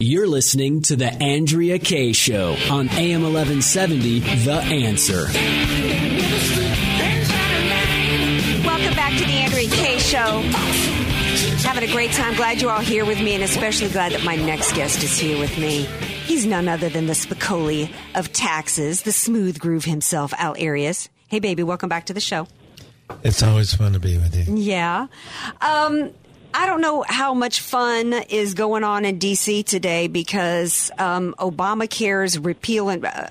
You're listening to The Andrea Kaye Show on AM 1170, The Answer. Welcome back to the Andrea Kaye Show. Having a great time. Glad you're all here with me, and especially glad that my next guest is here with me. He's none other than the Spicoli of taxes, the smooth groove himself, Al Arias. Hey, baby, welcome back to the show. It's always fun to be with you. Yeah. Um, I don't know how much fun is going on in D.C. today because um, Obamacare's repeal and uh,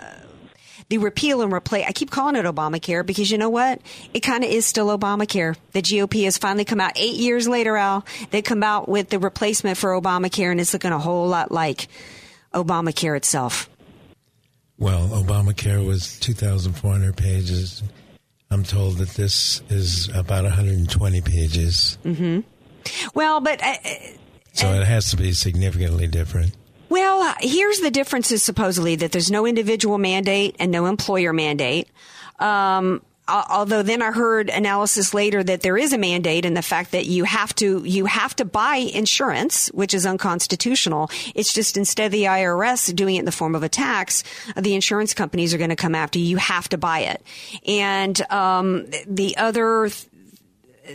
the repeal and replace. I keep calling it Obamacare because you know what? It kind of is still Obamacare. The GOP has finally come out eight years later. Al, they come out with the replacement for Obamacare, and it's looking a whole lot like Obamacare itself. Well, Obamacare was 2,400 pages. I'm told that this is about 120 pages. Mm-hmm. Well, but uh, So it has to be significantly different. Well, here's the differences supposedly that there's no individual mandate and no employer mandate. Um, although then I heard analysis later that there is a mandate and the fact that you have to you have to buy insurance, which is unconstitutional. It's just instead of the IRS doing it in the form of a tax, the insurance companies are going to come after you. You have to buy it, and um, the other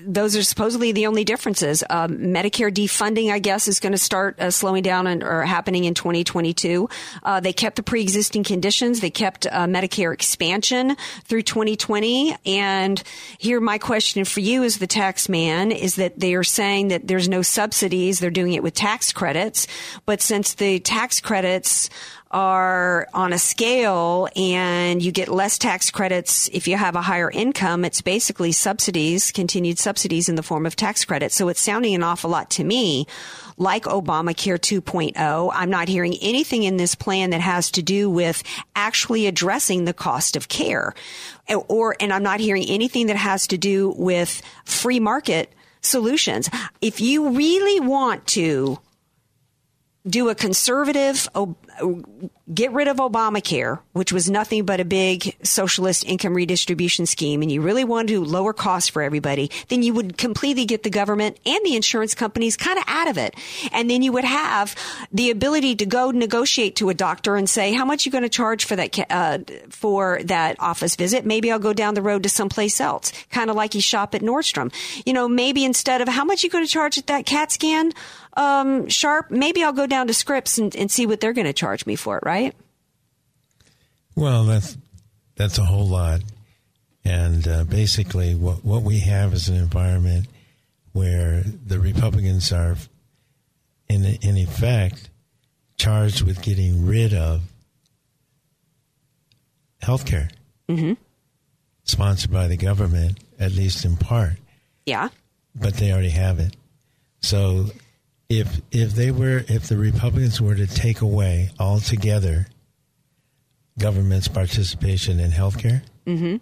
those are supposedly the only differences. Um, Medicare defunding, I guess, is going to start uh, slowing down and, or happening in 2022. Uh, they kept the pre-existing conditions. They kept uh, Medicare expansion through 2020. And here, my question for you as the tax man is that they are saying that there's no subsidies. They're doing it with tax credits. But since the tax credits are on a scale and you get less tax credits if you have a higher income, it's basically subsidies, continued subsidies in the form of tax credits. So it's sounding an awful lot to me like Obamacare 2.0. I'm not hearing anything in this plan that has to do with actually addressing the cost of care or, and I'm not hearing anything that has to do with free market solutions. If you really want to do a conservative, o get rid of Obamacare, which was nothing but a big socialist income redistribution scheme, and you really want to lower costs for everybody, then you would completely get the government and the insurance companies kind of out of it. And then you would have the ability to go negotiate to a doctor and say, how much are you going to charge for that, uh, for that office visit? Maybe I'll go down the road to someplace else, kind of like you shop at Nordstrom. You know, maybe instead of how much are you going to charge at that CAT scan? um, Sharp, maybe I'll go down to Scripps and, and see what they're going to charge me for it, right? Well, that's that's a whole lot, and uh, basically, what what we have is an environment where the Republicans are, in in effect, charged with getting rid of health care, mm-hmm. sponsored by the government, at least in part. Yeah. But they already have it. So if if they were if the Republicans were to take away altogether government's participation in healthcare, mm-hmm.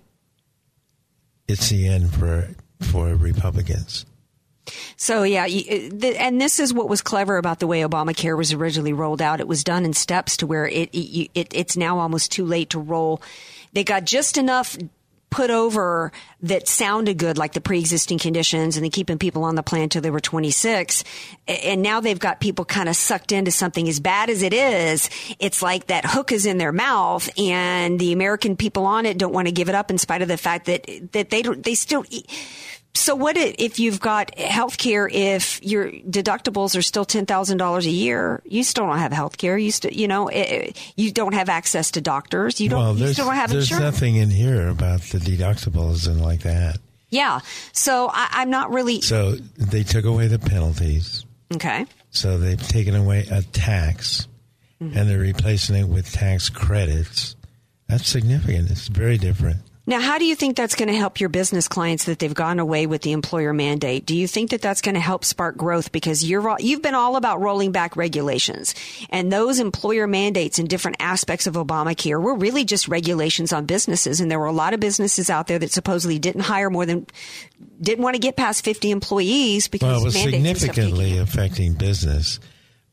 it's the end for for Republicans. So yeah, uh, and this is what was clever about the way Obamacare was originally rolled out. It was done in steps to where it, it, it it's now almost too late to roll. They got just enough put over that sounded good, like the pre-existing conditions and then keeping people on the plan till they were 26. And now they've got people kind of sucked into something as bad as it is. It's like that hook is in their mouth and the American people on it don't want to give it up in spite of the fact that, that they don't, they still, so what if you've got health care if your deductibles are still $10,000 a year you still don't have health care you still you know eh, you don't have access to doctors you don't well, you still don't have there's insurance nothing in here about the deductibles and like that. yeah so I, I'm not really So they took away the penalties. okay So they've taken away a tax Mm-hmm. and they're replacing it with tax credits. That's significant. It's very different. Now how do you think that's going to help your business clients that they've gone away with the employer mandate? Do you think that that's going to help spark growth? Because you're you've been all about rolling back regulations. And those employer mandates in different aspects of Obamacare were really just regulations on businesses. And there were a lot of businesses out there that supposedly didn't hire more than didn't want to get past 50 employees because Well, it was mandates and stuff came- significantly affecting business,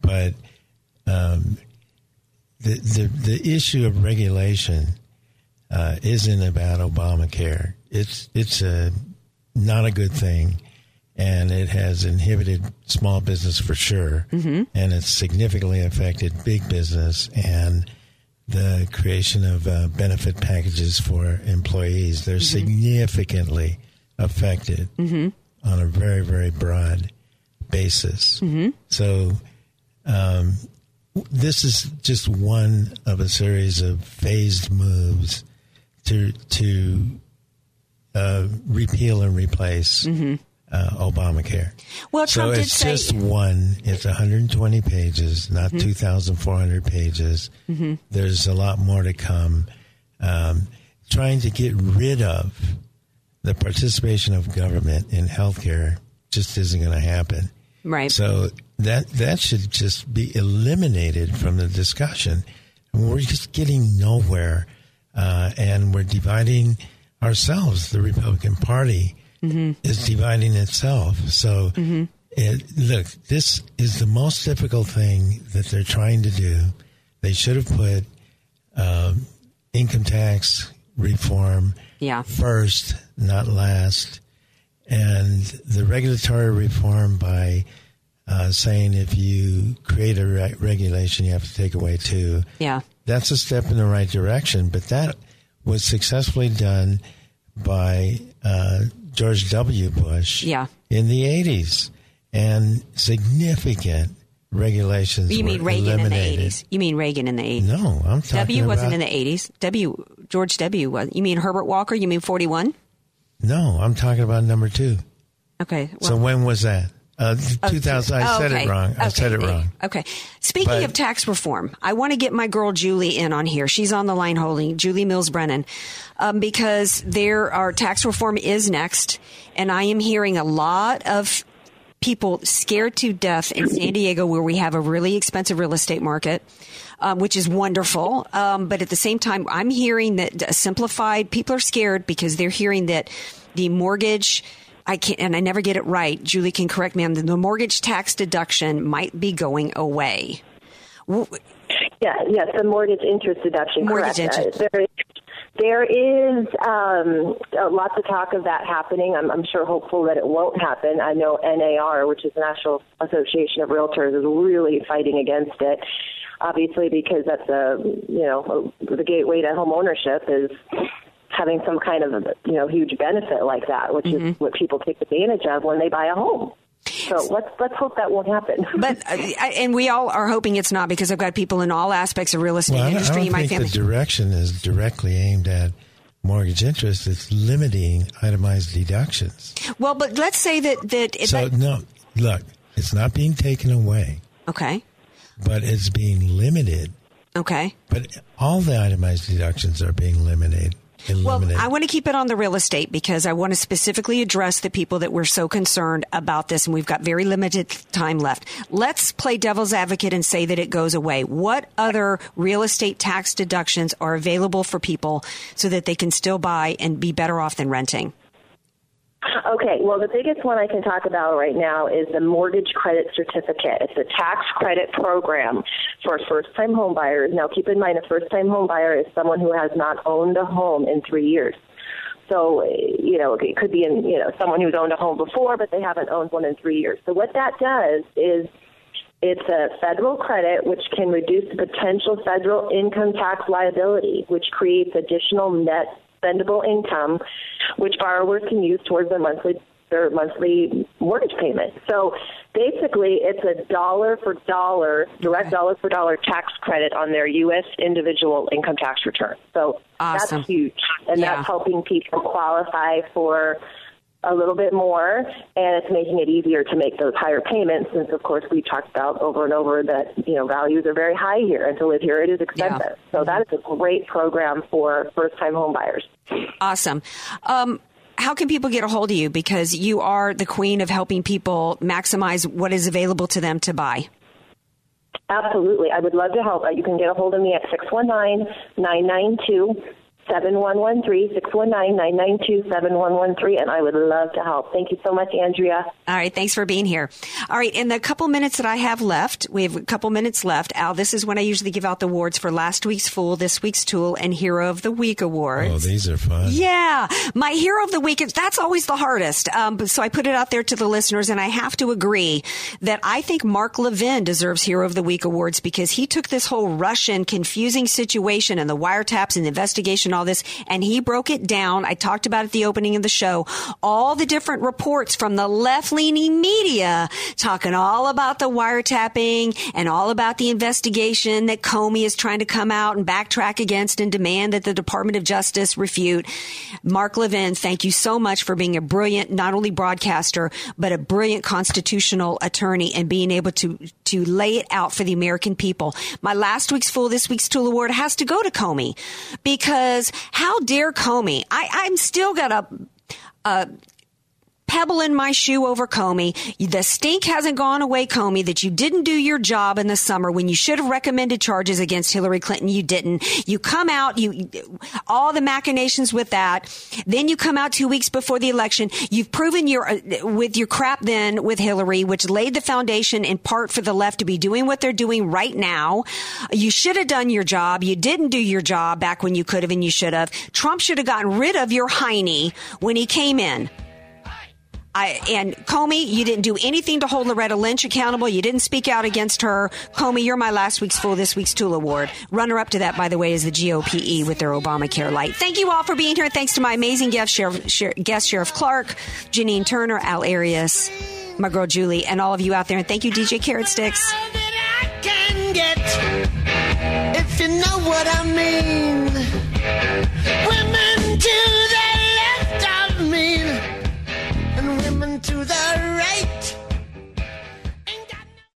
but um, the, the the issue of regulation uh, isn't about Obamacare. It's it's a not a good thing, and it has inhibited small business for sure, mm-hmm. and it's significantly affected big business and the creation of uh, benefit packages for employees. They're significantly affected on a very very broad basis. So um, this is just one of a series of phased moves to to uh, repeal and replace uh, Obamacare. Well, Trump so did it's say- just one. It's 120 pages, not 2,400 pages. There's a lot more to come. Um, trying to get rid of the participation of government in healthcare just isn't going to happen. right So that that should just be eliminated from the discussion. And we're just getting nowhere, uh, and we're dividing ourselves. The Republican Party is dividing itself. So, it, look, this is the most difficult thing that they're trying to do. They should have put um, income tax reform Yeah. first, not last, and the regulatory reform by uh, saying if you create a re- regulation, you have to take away two. yeah That's a step in the right direction, but that was successfully done by uh, George W. Bush Yeah. in the 80s, and significant regulations you were mean Reagan in the 80s you mean Reagan in the 80s No, I'm talking W wasn't in the 80s W George W was you mean Herbert Walker you mean 41 No, I'm talking about number two. okay so when was that? Uh, 2000. I Oh, said okay. it wrong. I Okay. said it wrong. Okay. Speaking But- of tax reform, I want to get my girl Julie in on here. She's on the line holding Julie Mills Brennan um, because there our tax reform is next, and I am hearing a lot of people scared to death in San Diego, where we have a really expensive real estate market. Um, which is wonderful, um, but at the same time, I'm hearing that simplified. People are scared because they're hearing that the mortgage I can't, and I never get it right. Julie can correct me on the, mortgage tax deduction might be going away. Yeah, yes, the mortgage interest deduction. Mortgage correct. Uh, interest. there, there is um, lots of talk of that happening. I'm, I'm sure hopeful that it won't happen. I know NAR, which is the National Association of Realtors, is really fighting against it. Obviously, because that's a you know the gateway to home ownership is having some kind of you know huge benefit like that, which is what people take advantage of when they buy a home. So let's let's hope that won't happen. [LAUGHS] But uh, and we all are hoping it's not because I've got people in all aspects of real estate Well, I don't, I industry. don't my think family. the direction is directly aimed at mortgage interest. It's limiting itemized deductions. well, but let's say that that. if So, that- no, look, it's not being taken away, okay, but it's being limited. okay. But all the itemized deductions are being Well. I want to keep it on the real estate because I want to specifically address the people that were so concerned about this, and we've got very limited time left. Let's play devil's advocate and say that it goes away. What other real estate tax deductions are available for people so that they can still buy and be better off than renting? Okay, well, the biggest one I can talk about right now is the mortgage credit certificate. It's a tax credit program for first time home buyers. Now, keep in mind, a first time home buyer is someone who has not owned a home in three years. So, you know, it could be in, you know, someone who's owned a home before, but they haven't owned one in three years. So, what that does is it's a federal credit which can reduce the potential federal income tax liability, which creates additional net spendable income, which borrowers can use towards their monthly their monthly mortgage payment. So basically, it's a dollar for dollar, direct dollar for dollar tax credit on their U.S. individual income tax return. So Awesome. that's huge, and Yeah. that's helping people qualify for a little bit more, and it's making it easier to make those higher payments. Since, of course, we talked about over and over that you know values are very high here, and to live here it is expensive. So that is a great program for first-time home buyers. Awesome. Um, how can people get a hold of you? Because you are the queen of helping people maximize what is available to them to buy. Absolutely. I would love to help. You can get a hold of me at 619 992 7113, 619 992 7113, and I would love to help. Thank you so much, Andrea. All right, thanks for being here. All right, in the couple minutes that I have left, we have a couple minutes left. Al, this is when I usually give out the awards for last week's Fool, this week's Tool, and Hero of the Week awards. Oh, these are fun. Yeah, my hero of the week is that's always the hardest. Um, so I put it out there to the listeners, and I have to agree that I think Mark Levin deserves hero of the week awards because he took this whole Russian confusing situation and the wiretaps and the investigation, all this, and he broke it down. I talked about at the opening of the show. All the different reports from the left leaning media talking all about the wiretapping and all about the investigation that Comey is trying to come out and backtrack against and demand that the Department of Justice refute. Mark Levin, thank you so much for being a brilliant, not only broadcaster, but a brilliant constitutional attorney and being able to, to lay it out for the American people. My last week's Fool, this week's Tool Award has to go to Comey because how dare Comey? I, I'm still got a, a uh, pebble in my shoe over Comey. The stink hasn't gone away, Comey, that you didn't do your job in the summer when you should have recommended charges against Hillary Clinton. You didn't. You come out, you, all the machinations with that. Then you come out two weeks before the election. You've proven your, uh, with your crap then with Hillary, which laid the foundation in part for the left to be doing what they're doing right now. You should have done your job. You didn't do your job back when you could have and you should have. Trump should have gotten rid of your hiney when he came in. I, and Comey, you didn't do anything to hold Loretta Lynch accountable. You didn't speak out against her. Comey, you're my last week's fool, this week's Tool Award. Runner up to that, by the way, is the GOPE with their Obamacare light. Thank you all for being here. Thanks to my amazing guest, Sheriff, guest Sheriff Clarke, Janine Turner, Al Arias, my girl Julie, and all of you out there. And thank you, DJ Carrot Sticks. If you know what I mean, women to the left of me to the right.